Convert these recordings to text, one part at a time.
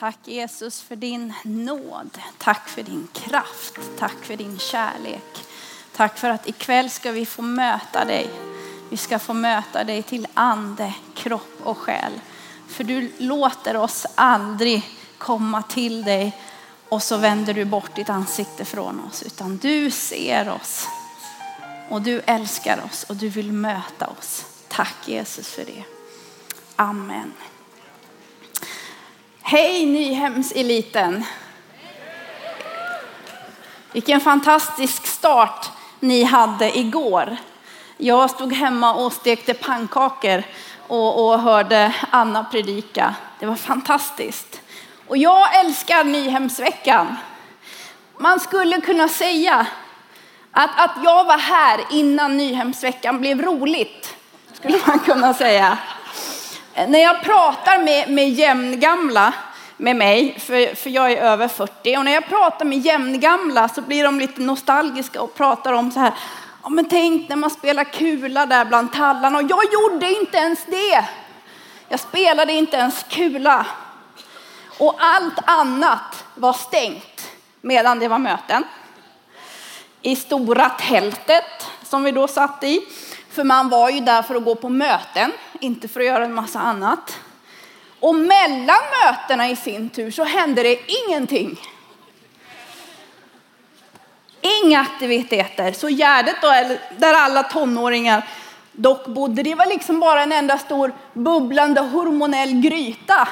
Tack Jesus för din nåd. Tack för din kraft. Tack för din kärlek. Tack för att ikväll ska vi få möta dig. Vi ska få möta dig till ande, kropp och själ. För du låter oss aldrig komma till dig och så vänder du bort ditt ansikte från oss. Utan du ser oss och du älskar oss och du vill möta oss. Tack Jesus för det. Amen. Hej Nyhemseliten. Vilken fantastisk start ni hade igår. Jag stod hemma och stekte pannkakor och, och hörde Anna predika. Det var fantastiskt. Och jag älskar Nyhemsveckan. Man skulle kunna säga att, att jag var här innan Nyhemsveckan blev roligt. Skulle man kunna säga. När jag pratar med, med jämngamla med mig, för, för jag är över 40, och när jag pratar med jämngamla så blir de lite nostalgiska och pratar om så här, ja men tänk när man spelar kula där bland tallarna, och jag gjorde inte ens det. Jag spelade inte ens kula. Och allt annat var stängt medan det var möten. I stora tältet som vi då satt i. För man var ju där för att gå på möten, inte för att göra en massa annat. Och mellan mötena i sin tur så hände det ingenting. Inga aktiviteter. Så Gärdet då, där alla tonåringar dock bodde, det var liksom bara en enda stor bubblande hormonell gryta.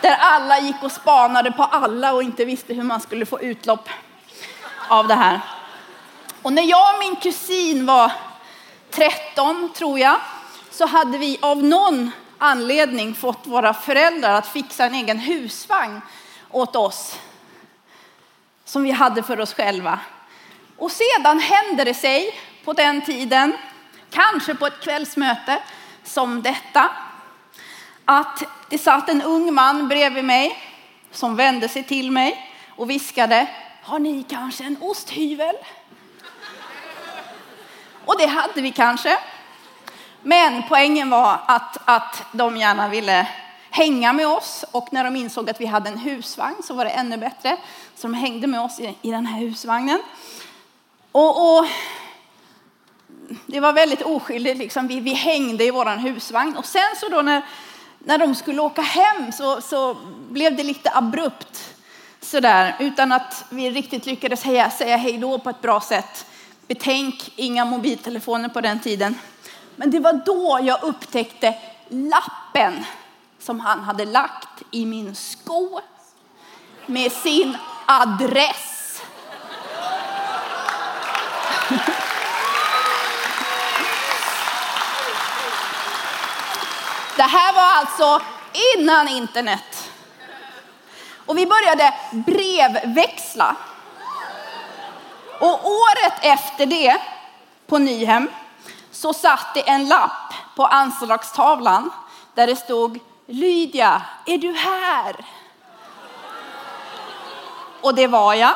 Där alla gick och spanade på alla och inte visste hur man skulle få utlopp av det här. Och när jag och min kusin var 13 tror jag, så hade vi av någon anledning fått våra föräldrar att fixa en egen husvagn åt oss. Som vi hade för oss själva. Och sedan hände det sig på den tiden, kanske på ett kvällsmöte som detta, att det satt en ung man bredvid mig som vände sig till mig och viskade, har ni kanske en osthyvel? Och det hade vi kanske. Men poängen var att, att de gärna ville hänga med oss och när de insåg att vi hade en husvagn så var det ännu bättre. Så de hängde med oss i, i den här husvagnen. Och, och det var väldigt oskyldigt, liksom. vi, vi hängde i vår husvagn. Och sen så då när, när de skulle åka hem så, så blev det lite abrupt sådär utan att vi riktigt lyckades säga, säga hej då på ett bra sätt. Betänk, inga mobiltelefoner på den tiden. Men det var då jag upptäckte lappen som han hade lagt i min sko med sin adress. Det här var alltså innan internet. Och vi började brevväxla. Och året efter det, på Nyhem, så satt det en lapp på anslagstavlan där det stod Lydia, är du här? Och det var jag.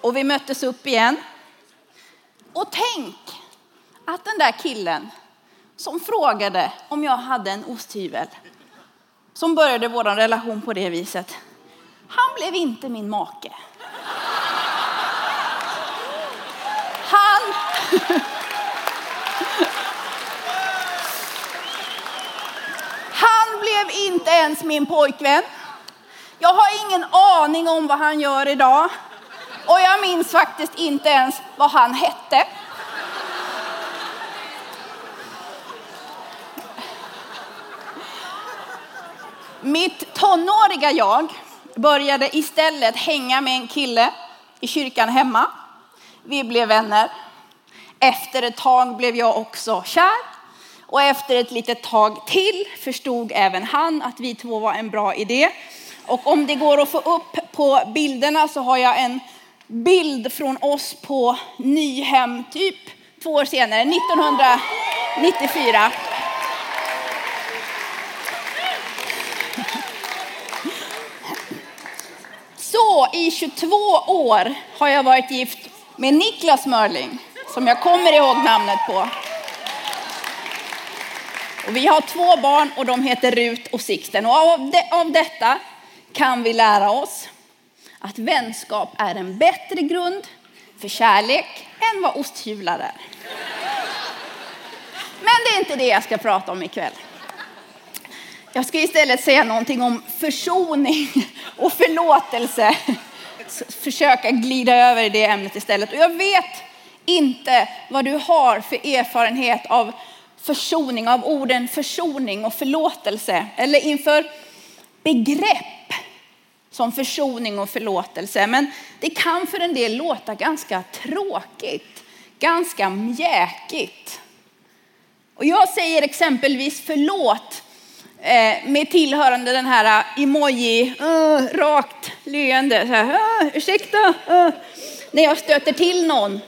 Och vi möttes upp igen. Och tänk att den där killen som frågade om jag hade en osthyvel, som började vår relation på det viset, han blev inte min make. Han... Han blev inte ens min pojkvän. Jag har ingen aning om vad han gör idag. Och jag minns faktiskt inte ens vad han hette. Mitt tonåriga jag började istället hänga med en kille i kyrkan hemma. Vi blev vänner. Efter ett tag blev jag också kär. Och efter ett litet tag till förstod även han att vi två var en bra idé. Och om det går att få upp på bilderna så har jag en bild från oss på Nyhem, typ två år senare, 1994. Så i 22 år har jag varit gift med Niklas Mörling, som jag kommer ihåg namnet på. Och vi har två barn och de heter Rut och Sixten. Och av, de, av detta kan vi lära oss att vänskap är en bättre grund för kärlek än vad osthyvlar är. Men det är inte det jag ska prata om ikväll. Jag ska istället säga någonting om försoning och förlåtelse. Försöka glida över i det ämnet istället. Och jag vet inte vad du har för erfarenhet av försoning, av orden försoning och förlåtelse. Eller inför begrepp som försoning och förlåtelse. Men det kan för en del låta ganska tråkigt, ganska mjäkigt. Och jag säger exempelvis förlåt eh, med tillhörande den här eh, emoji, uh, rakt leende, så här, uh, ursäkta, uh, när jag stöter till någon.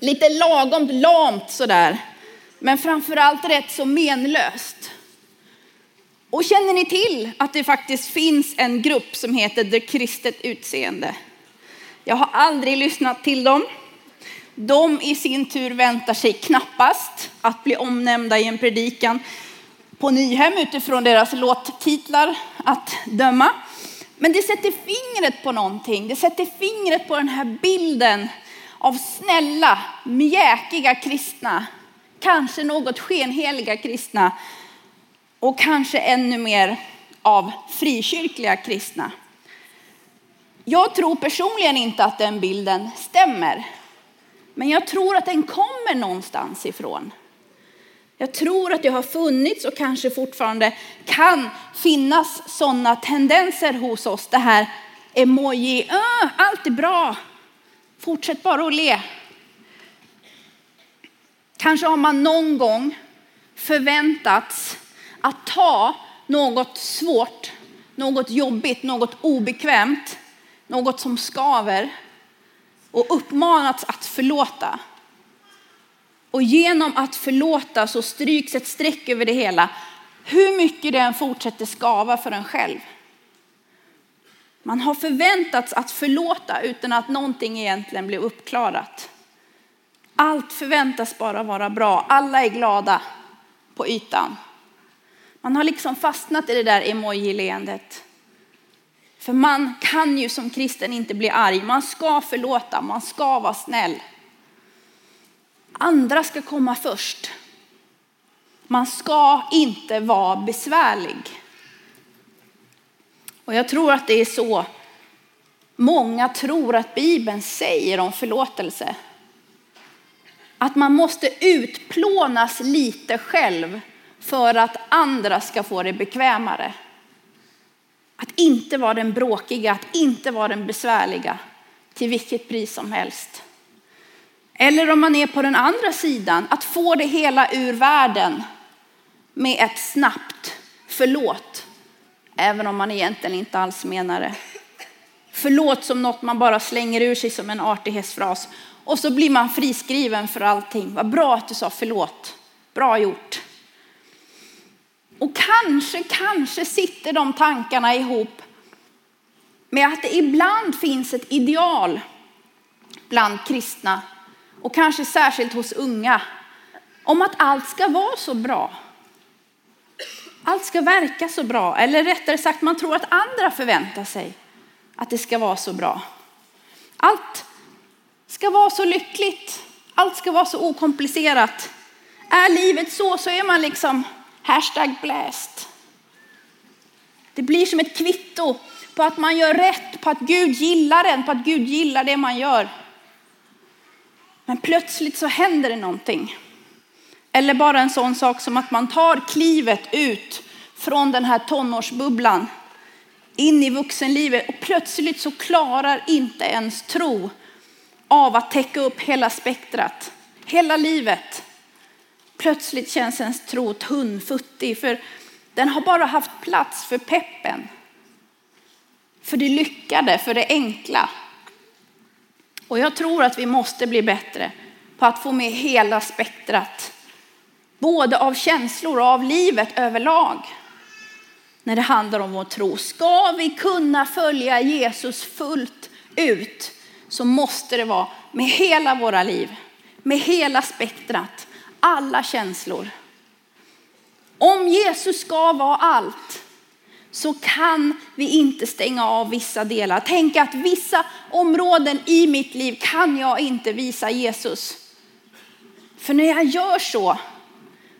Lite lagom lamt sådär, men framförallt rätt så menlöst. Och känner ni till att det faktiskt finns en grupp som heter The Kristet Utseende? Jag har aldrig lyssnat till dem. De i sin tur väntar sig knappast att bli omnämnda i en predikan på Nyhem utifrån deras låttitlar att döma. Men det sätter fingret på någonting. Det sätter fingret på den här bilden av snälla, mjäkiga kristna. Kanske något skenheliga kristna. Och kanske ännu mer av frikyrkliga kristna. Jag tror personligen inte att den bilden stämmer. Men jag tror att den kommer någonstans ifrån. Jag tror att det har funnits och kanske fortfarande kan finnas sådana tendenser hos oss. Det här emoji, äh, allt är bra, fortsätt bara att le. Kanske har man någon gång förväntats att ta något svårt, något jobbigt, något obekvämt, något som skaver och uppmanats att förlåta. Och genom att förlåta så stryks ett streck över det hela. Hur mycket det än fortsätter skava för en själv. Man har förväntats att förlåta utan att någonting egentligen blev uppklarat. Allt förväntas bara vara bra. Alla är glada på ytan. Man har liksom fastnat i det där emoji-leendet. För man kan ju som kristen inte bli arg. Man ska förlåta, man ska vara snäll. Andra ska komma först. Man ska inte vara besvärlig. Och jag tror att det är så många tror att Bibeln säger om förlåtelse. Att man måste utplånas lite själv för att andra ska få det bekvämare. Att inte vara den bråkiga, att inte vara den besvärliga till vilket pris som helst. Eller om man är på den andra sidan, att få det hela ur världen med ett snabbt förlåt. Även om man egentligen inte alls menar det. Förlåt som något man bara slänger ur sig som en artighetsfras. Och så blir man friskriven för allting. Vad bra att du sa förlåt. Bra gjort. Och kanske, kanske sitter de tankarna ihop med att det ibland finns ett ideal bland kristna och kanske särskilt hos unga om att allt ska vara så bra. Allt ska verka så bra, eller rättare sagt man tror att andra förväntar sig att det ska vara så bra. Allt ska vara så lyckligt, allt ska vara så okomplicerat. Är livet så så är man liksom hashtag blessed. Det blir som ett kvitto på att man gör rätt, på att Gud gillar en, på att Gud gillar det man gör. Men plötsligt så händer det någonting. Eller bara en sån sak som att man tar klivet ut från den här tonårsbubblan in i vuxenlivet och plötsligt så klarar inte ens tro av att täcka upp hela spektrat, hela livet. Plötsligt känns ens tro tunnfuttig, för den har bara haft plats för peppen. För det lyckade, för det enkla. Och jag tror att vi måste bli bättre på att få med hela spektrat. Både av känslor och av livet överlag. När det handlar om vår tro. Ska vi kunna följa Jesus fullt ut så måste det vara med hela våra liv. Med hela spektrat. Alla känslor. Om Jesus ska vara allt så kan vi inte stänga av vissa delar. Tänk att vissa områden i mitt liv kan jag inte visa Jesus. För när jag gör så,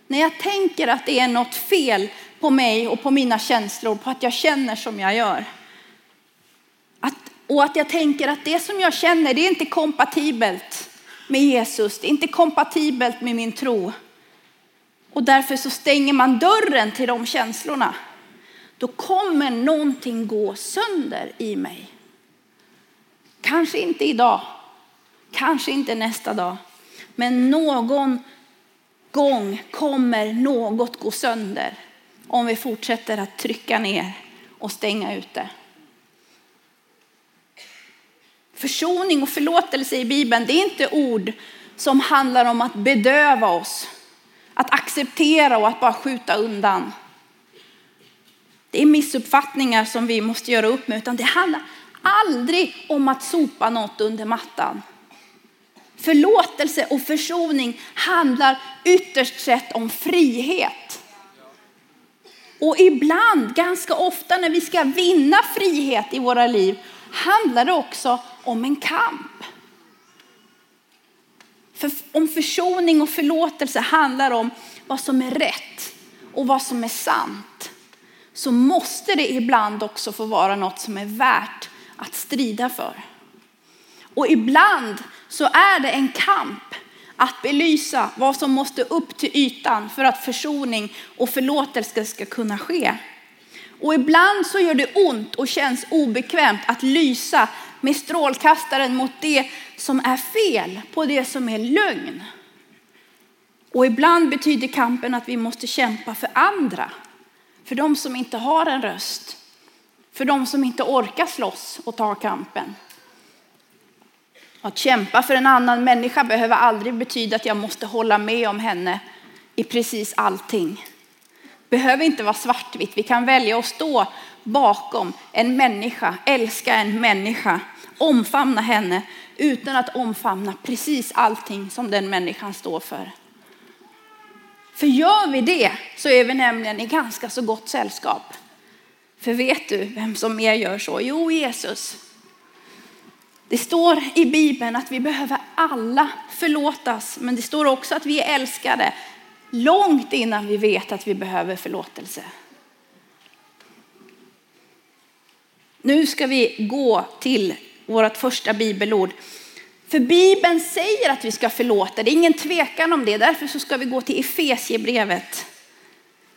när jag tänker att det är något fel på mig och på mina känslor, på att jag känner som jag gör. Och att jag tänker att det som jag känner, det är inte kompatibelt med Jesus. Det är inte kompatibelt med min tro. Och därför så stänger man dörren till de känslorna. Då kommer någonting gå sönder i mig. Kanske inte idag, kanske inte nästa dag, men någon gång kommer något gå sönder om vi fortsätter att trycka ner och stänga ute. Försoning och förlåtelse i Bibeln, det är inte ord som handlar om att bedöva oss, att acceptera och att bara skjuta undan. Det är missuppfattningar som vi måste göra upp med, utan det handlar aldrig om att sopa något under mattan. Förlåtelse och försoning handlar ytterst sett om frihet. Och ibland, ganska ofta när vi ska vinna frihet i våra liv, handlar det också om en kamp. För om försoning och förlåtelse handlar om vad som är rätt och vad som är sant, så måste det ibland också få vara något som är värt att strida för. Och ibland så är det en kamp att belysa vad som måste upp till ytan för att försoning och förlåtelse ska kunna ske. Och ibland så gör det ont och känns obekvämt att lysa med strålkastaren mot det som är fel, på det som är lögn. Och ibland betyder kampen att vi måste kämpa för andra, för de som inte har en röst, för de som inte orkar slåss och ta kampen. Att kämpa för en annan människa behöver aldrig betyda att jag måste hålla med om henne i precis allting. Behöver inte vara svartvitt. Vi kan välja att stå bakom en människa, älska en människa, omfamna henne utan att omfamna precis allting som den människan står för. För gör vi det så är vi nämligen i ganska så gott sällskap. För vet du vem som mer gör så? Jo, Jesus. Det står i Bibeln att vi behöver alla förlåtas, men det står också att vi är älskade långt innan vi vet att vi behöver förlåtelse. Nu ska vi gå till vårt första bibelord. För Bibeln säger att vi ska förlåta, det är ingen tvekan om det. Därför så ska vi gå till Efesiebrevet.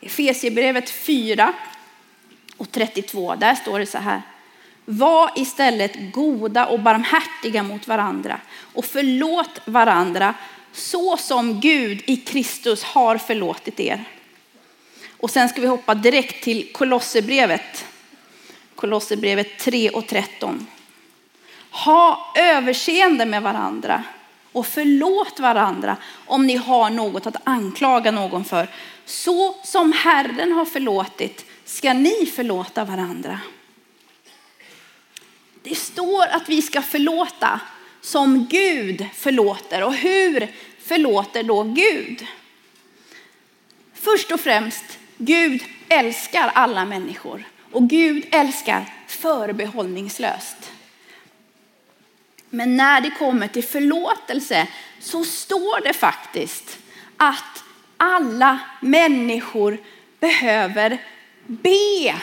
Efesiebrevet 4 och 32. Där står det så här. Var istället goda och barmhärtiga mot varandra och förlåt varandra så som Gud i Kristus har förlåtit er. Och sen ska vi hoppa direkt till Kolosserbrevet. Kolosserbrevet 3 och 13. Ha överseende med varandra och förlåt varandra om ni har något att anklaga någon för. Så som Herren har förlåtit ska ni förlåta varandra. Det står att vi ska förlåta som Gud förlåter. Och hur förlåter då Gud? Först och främst, Gud älskar alla människor och Gud älskar förbehållningslöst. Men när det kommer till förlåtelse så står det faktiskt att alla människor behöver be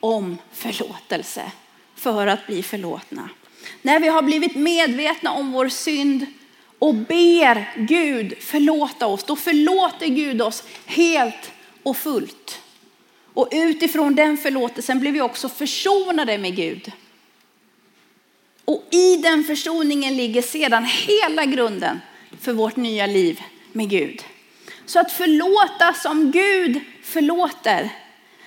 om förlåtelse för att bli förlåtna. När vi har blivit medvetna om vår synd och ber Gud förlåta oss, då förlåter Gud oss helt och fullt. Och utifrån den förlåtelsen blir vi också försonade med Gud. Och i den försoningen ligger sedan hela grunden för vårt nya liv med Gud. Så att förlåta som Gud förlåter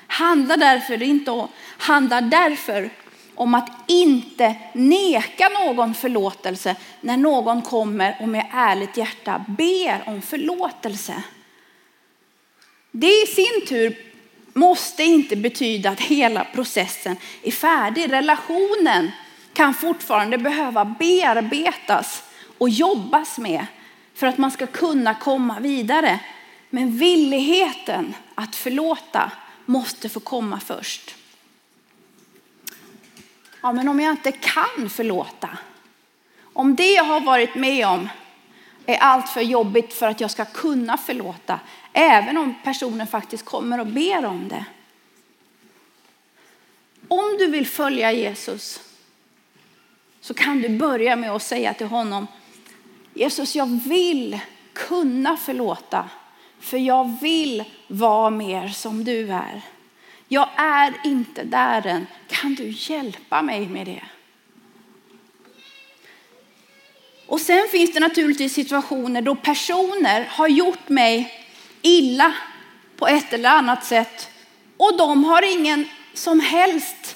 handlar därför inte om, handlar därför om att inte neka någon förlåtelse när någon kommer och med ärligt hjärta ber om förlåtelse. Det i sin tur måste inte betyda att hela processen är färdig. Relationen kan fortfarande behöva bearbetas och jobbas med för att man ska kunna komma vidare. Men villigheten att förlåta måste få komma först. Ja, men om jag inte kan förlåta, om det jag har varit med om är allt för jobbigt för att jag ska kunna förlåta, även om personen faktiskt kommer och ber om det. Om du vill följa Jesus så kan du börja med att säga till honom, Jesus jag vill kunna förlåta, för jag vill vara mer som du är. Jag är inte där än. Kan du hjälpa mig med det? Och sen finns det naturligtvis situationer då personer har gjort mig illa på ett eller annat sätt och de har ingen som helst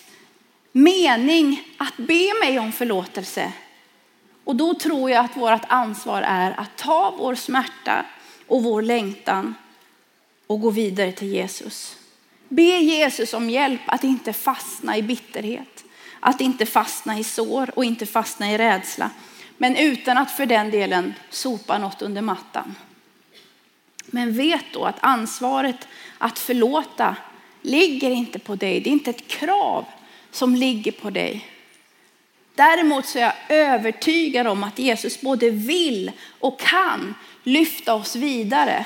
mening att be mig om förlåtelse. Och då tror jag att vårt ansvar är att ta vår smärta och vår längtan och gå vidare till Jesus. Be Jesus om hjälp att inte fastna i bitterhet, att inte fastna i sår och inte fastna i rädsla. Men utan att för den delen sopa något under mattan. Men vet då att ansvaret att förlåta ligger inte på dig. Det är inte ett krav som ligger på dig. Däremot så är jag övertygad om att Jesus både vill och kan lyfta oss vidare.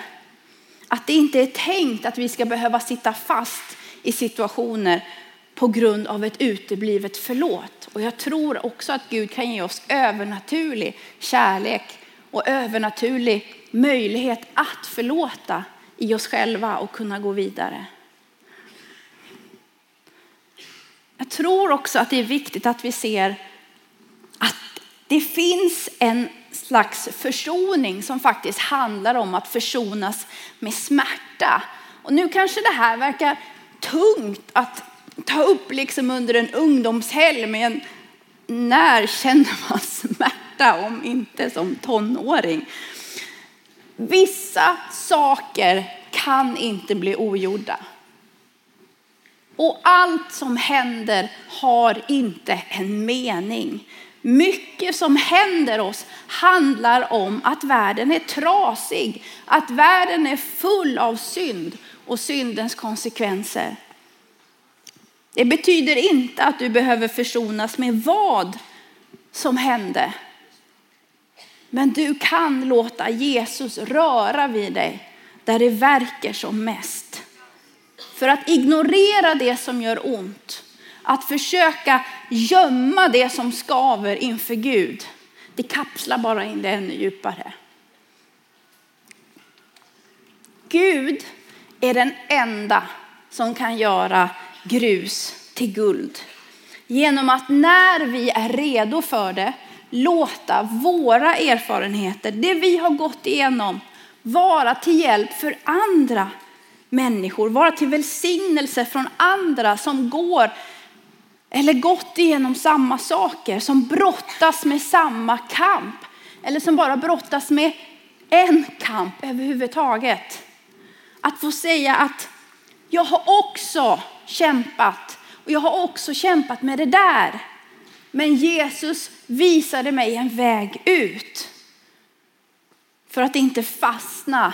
Att det inte är tänkt att vi ska behöva sitta fast i situationer på grund av ett uteblivet förlåt. Och jag tror också att Gud kan ge oss övernaturlig kärlek och övernaturlig möjlighet att förlåta i oss själva och kunna gå vidare. Jag tror också att det är viktigt att vi ser att det finns en slags försoning som faktiskt handlar om att försonas med smärta. Och nu kanske det här verkar tungt att ta upp liksom under en ungdomshelg, men när känner man smärta om inte som tonåring? Vissa saker kan inte bli ogjorda. Och allt som händer har inte en mening. Mycket som händer oss handlar om att världen är trasig, att världen är full av synd och syndens konsekvenser. Det betyder inte att du behöver försonas med vad som hände. Men du kan låta Jesus röra vid dig där det verkar som mest. För att ignorera det som gör ont, att försöka gömma det som skaver inför Gud, det kapslar bara in det ännu djupare. Gud är den enda som kan göra grus till guld. Genom att när vi är redo för det, låta våra erfarenheter, det vi har gått igenom, vara till hjälp för andra människor, vara till välsignelse från andra som går eller gått igenom samma saker, som brottas med samma kamp eller som bara brottas med en kamp överhuvudtaget. Att få säga att jag har också kämpat och jag har också kämpat med det där. Men Jesus visade mig en väg ut. För att inte fastna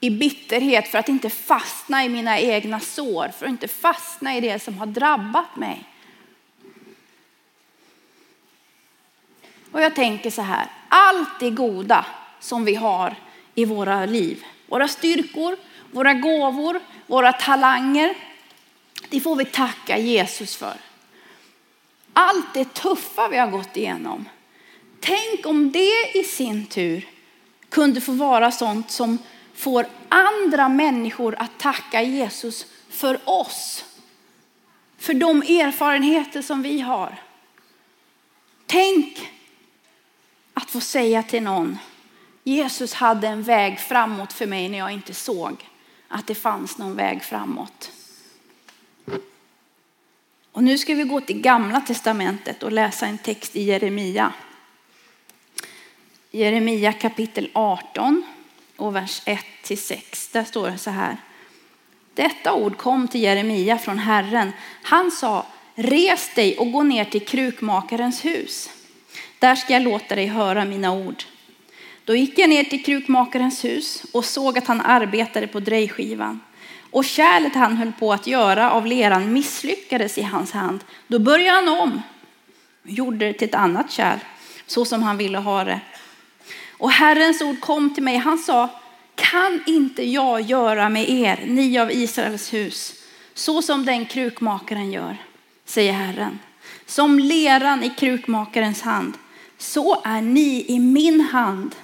i bitterhet, för att inte fastna i mina egna sår, för att inte fastna i det som har drabbat mig. Och jag tänker så här, allt det goda som vi har i våra liv, våra styrkor, våra gåvor, våra talanger, det får vi tacka Jesus för. Allt det tuffa vi har gått igenom. Tänk om det i sin tur kunde få vara sånt som får andra människor att tacka Jesus för oss. För de erfarenheter som vi har. Tänk att få säga till någon, Jesus hade en väg framåt för mig när jag inte såg att det fanns någon väg framåt. Och nu ska vi gå till gamla testamentet och läsa en text i Jeremia. Jeremia kapitel 18 och vers 1 till 6. Där står det så här. Detta ord kom till Jeremia från Herren. Han sa, res dig och gå ner till krukmakarens hus. Där ska jag låta dig höra mina ord. Då gick jag ner till krukmakarens hus och såg att han arbetade på drejskivan. Och kärlet han höll på att göra av leran misslyckades i hans hand. Då började han om och gjorde det till ett annat kärl, så som han ville ha det. Och Herrens ord kom till mig. Han sa, kan inte jag göra med er, ni av Israels hus, så som den krukmakaren gör, säger Herren. Som leran i krukmakarens hand, så är ni i min hand,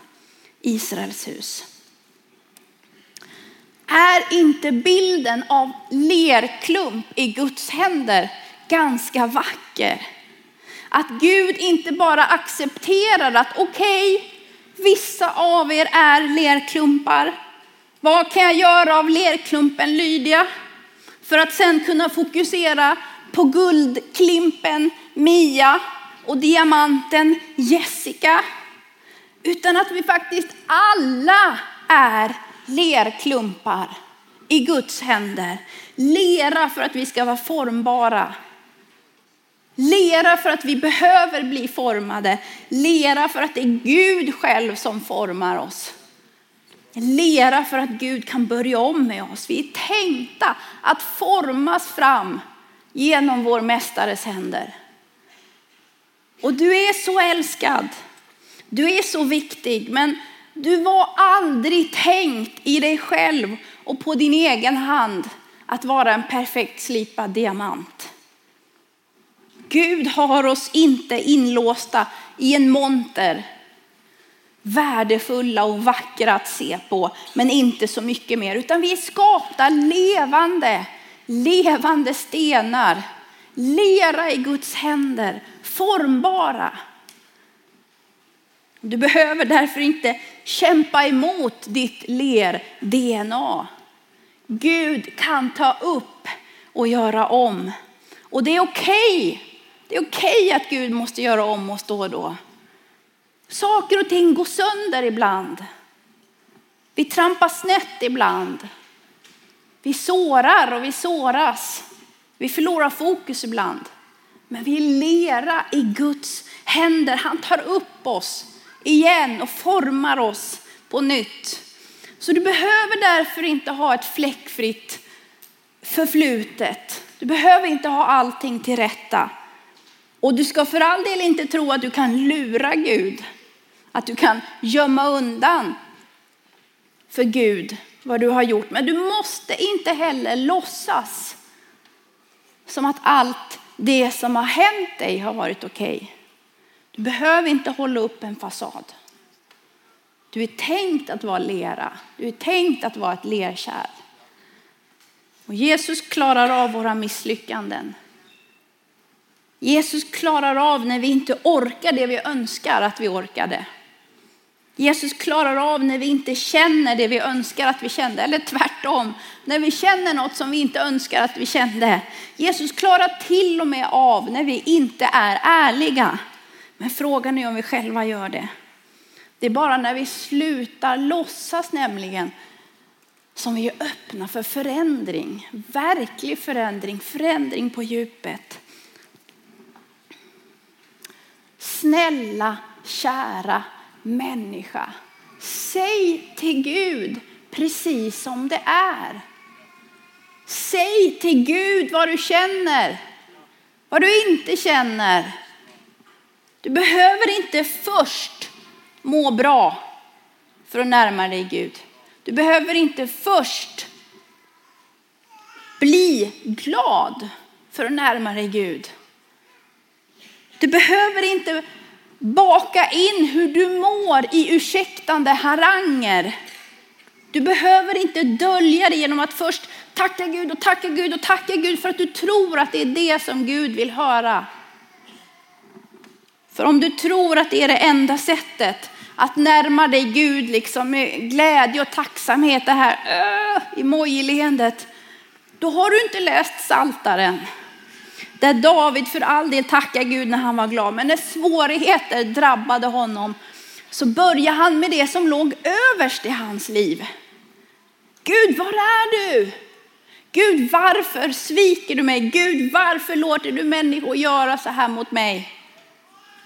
Israels hus. Är inte bilden av lerklump i Guds händer ganska vacker? Att Gud inte bara accepterar att okej, okay, vissa av er är lerklumpar. Vad kan jag göra av lerklumpen Lydia? För att sen kunna fokusera på guldklimpen Mia och diamanten Jessica. Utan att vi faktiskt alla är lerklumpar i Guds händer. Lera för att vi ska vara formbara. Lera för att vi behöver bli formade. Lera för att det är Gud själv som formar oss. Lera för att Gud kan börja om med oss. Vi är tänkta att formas fram genom vår mästares händer. Och du är så älskad. Du är så viktig, men du var aldrig tänkt i dig själv och på din egen hand att vara en perfekt slipad diamant. Gud har oss inte inlåsta i en monter. Värdefulla och vackra att se på, men inte så mycket mer. Utan vi är skapta levande, levande stenar. Lera i Guds händer, formbara. Du behöver därför inte kämpa emot ditt ler-DNA. Gud kan ta upp och göra om. Och det är okej. Okay. Det är okej okay att Gud måste göra om oss då och då. Saker och ting går sönder ibland. Vi trampar snett ibland. Vi sårar och vi såras. Vi förlorar fokus ibland. Men vi är lera i Guds händer. Han tar upp oss igen och formar oss på nytt. Så du behöver därför inte ha ett fläckfritt förflutet. Du behöver inte ha allting till rätta. Och du ska för all del inte tro att du kan lura Gud. Att du kan gömma undan för Gud vad du har gjort. Men du måste inte heller låtsas som att allt det som har hänt dig har varit okej. Okay. Du behöver inte hålla upp en fasad. Du är tänkt att vara lera. Du är tänkt att vara ett lerkärl. Och Jesus klarar av våra misslyckanden. Jesus klarar av när vi inte orkar det vi önskar att vi orkade. Jesus klarar av när vi inte känner det vi önskar att vi kände, eller tvärtom, när vi känner något som vi inte önskar att vi kände. Jesus klarar till och med av när vi inte är ärliga. Men frågan är om vi själva gör det. Det är bara när vi slutar låtsas nämligen som vi är öppna för förändring. Verklig förändring, förändring på djupet. Snälla, kära människa. Säg till Gud precis som det är. Säg till Gud vad du känner, vad du inte känner. Du behöver inte först må bra för att närma dig Gud. Du behöver inte först bli glad för att närma dig Gud. Du behöver inte baka in hur du mår i ursäktande haranger. Du behöver inte dölja det genom att först tacka Gud och tacka Gud och tacka Gud för att du tror att det är det som Gud vill höra. För om du tror att det är det enda sättet att närma dig Gud liksom med glädje och tacksamhet, det här öh, emoji-leendet, då har du inte läst Saltaren. Där David för all del tackar Gud när han var glad, men när svårigheter drabbade honom så började han med det som låg överst i hans liv. Gud, var är du? Gud, varför sviker du mig? Gud, varför låter du människor göra så här mot mig?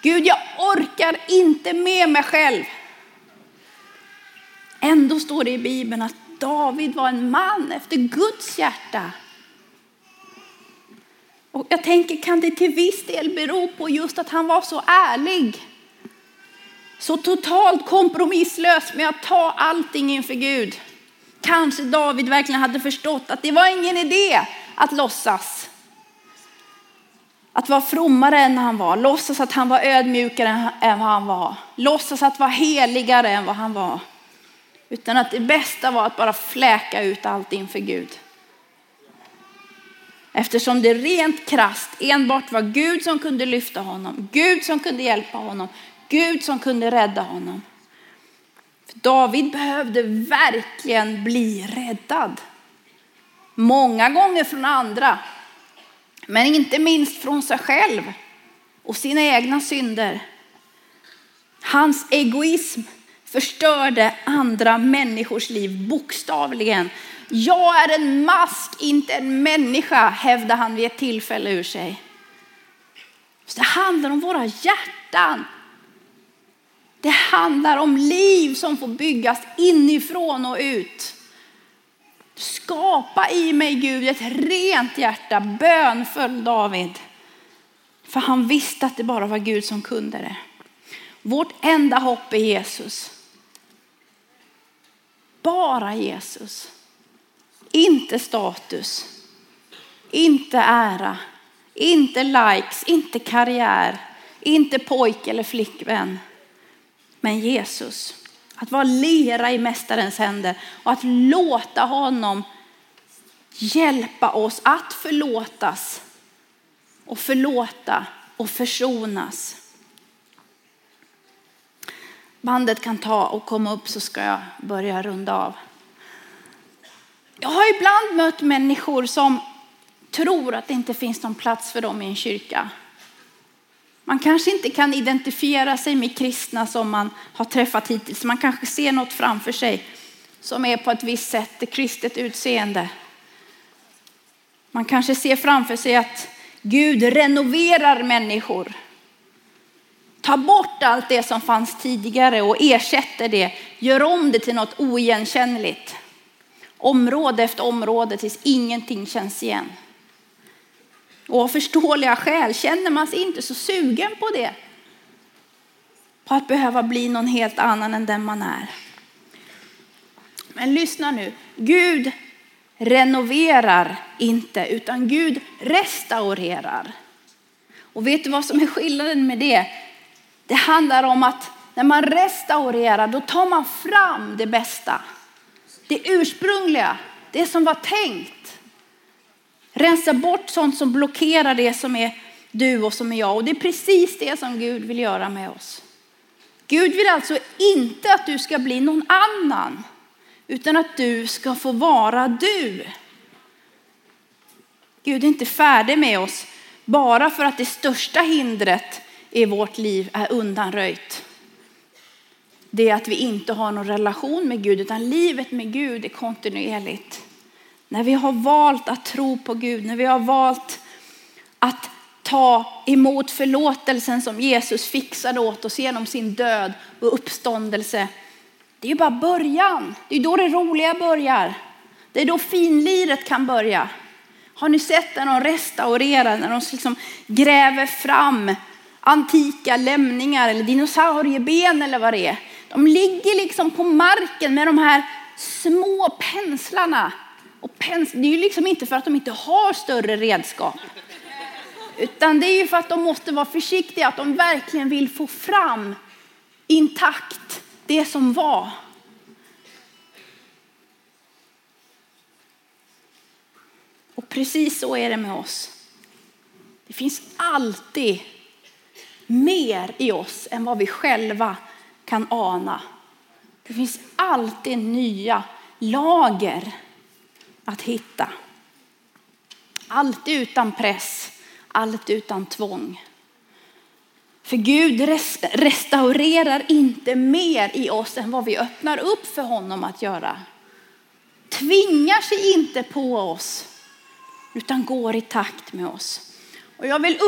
Gud, jag orkar inte med mig själv. Ändå står det i Bibeln att David var en man efter Guds hjärta. Och jag tänker, kan det till viss del bero på just att han var så ärlig? Så totalt kompromisslös med att ta allting inför Gud. Kanske David verkligen hade förstått att det var ingen idé att låtsas. Att vara frommare än han var, låtsas att han var ödmjukare än vad han var, låtsas att vara heligare än vad han var. Utan att det bästa var att bara fläka ut allt inför Gud. Eftersom det rent krast enbart var Gud som kunde lyfta honom, Gud som kunde hjälpa honom, Gud som kunde rädda honom. För David behövde verkligen bli räddad. Många gånger från andra, men inte minst från sig själv och sina egna synder. Hans egoism förstörde andra människors liv bokstavligen. Jag är en mask, inte en människa, hävdade han vid ett tillfälle ur sig. Så det handlar om våra hjärtan. Det handlar om liv som får byggas inifrån och ut. Skapa i mig Gud ett rent hjärta, bönföll David. För han visste att det bara var Gud som kunde det. Vårt enda hopp är Jesus. Bara Jesus. Inte status, inte ära, inte likes, inte karriär, inte pojk eller flickvän. Men Jesus. Att vara lera i mästarens händer och att låta honom hjälpa oss att förlåtas och förlåta och försonas. Bandet kan ta och komma upp så ska jag börja runda av. Jag har ibland mött människor som tror att det inte finns någon plats för dem i en kyrka. Man kanske inte kan identifiera sig med kristna som man har träffat hittills. Man kanske ser något framför sig som är på ett visst sätt, ett kristet utseende. Man kanske ser framför sig att Gud renoverar människor. Ta bort allt det som fanns tidigare och ersätter det, gör om det till något oigenkännligt. Område efter område tills ingenting känns igen. Och av förståeliga skäl känner man sig inte så sugen på det. På att behöva bli någon helt annan än den man är. Men lyssna nu. Gud renoverar inte utan Gud restaurerar. Och vet du vad som är skillnaden med det? Det handlar om att när man restaurerar då tar man fram det bästa. Det ursprungliga, det som var tänkt. Rensa bort sånt som blockerar det som är du och som är jag. Och det är precis det som Gud vill göra med oss. Gud vill alltså inte att du ska bli någon annan, utan att du ska få vara du. Gud är inte färdig med oss bara för att det största hindret i vårt liv är undanröjt. Det är att vi inte har någon relation med Gud, utan livet med Gud är kontinuerligt. När vi har valt att tro på Gud, när vi har valt att ta emot förlåtelsen som Jesus fixade åt oss genom sin död och uppståndelse. Det är ju bara början. Det är då det roliga börjar. Det är då finliret kan börja. Har ni sett när de restaurerar, när de liksom gräver fram antika lämningar eller dinosaurieben eller vad det är. De ligger liksom på marken med de här små penslarna och pens, det är ju liksom inte för att de inte har större redskap. Utan det är ju för att de måste vara försiktiga, att de verkligen vill få fram intakt det som var. Och precis så är det med oss. Det finns alltid mer i oss än vad vi själva kan ana. Det finns alltid nya lager att hitta. Allt utan press, allt utan tvång. För Gud restaurerar inte mer i oss än vad vi öppnar upp för honom att göra. Tvingar sig inte på oss utan går i takt med oss. Och jag vill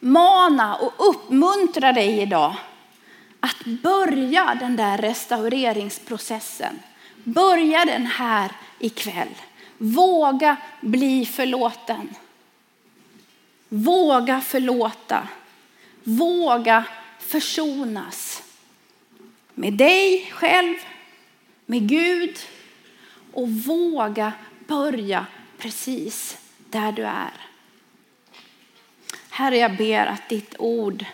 uppmana och uppmuntra dig idag att börja den där restaureringsprocessen. Börja den här ikväll. Våga bli förlåten. Våga förlåta. Våga försonas. Med dig själv, med Gud och våga börja precis där du är. Herre, jag ber att ditt ord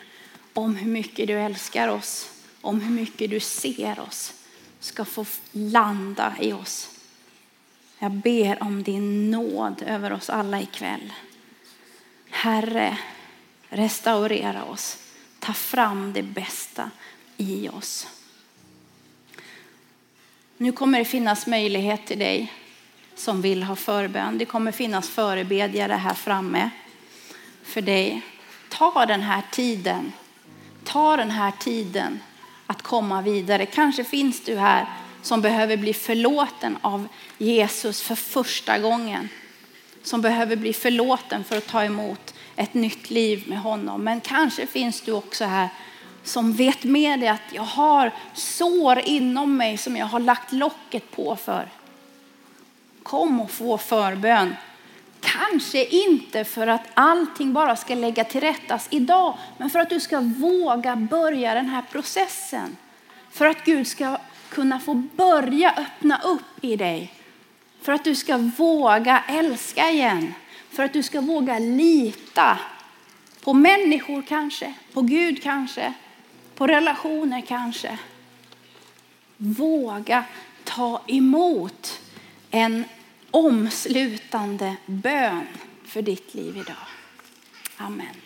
om hur mycket du älskar oss, om hur mycket du ser oss, ska få landa i oss. Jag ber om din nåd över oss alla ikväll. Herre, restaurera oss. Ta fram det bästa i oss. Nu kommer det finnas möjlighet till dig som vill ha förbön. Det kommer finnas förebedjare här framme för dig. Ta den här tiden. Ta den här tiden att komma vidare. Kanske finns du här som behöver bli förlåten av Jesus för första gången. Som behöver bli förlåten för att ta emot ett nytt liv med honom. Men kanske finns du också här som vet med dig att jag har sår inom mig som jag har lagt locket på för. Kom och få förbön. Kanske inte för att allting bara ska lägga till rättas idag, men för att du ska våga börja den här processen. För att Gud ska kunna få börja öppna upp i dig. För att du ska våga älska igen. För att du ska våga lita på människor kanske, på Gud kanske, på relationer kanske. Våga ta emot en omslutande bön för ditt liv idag. Amen.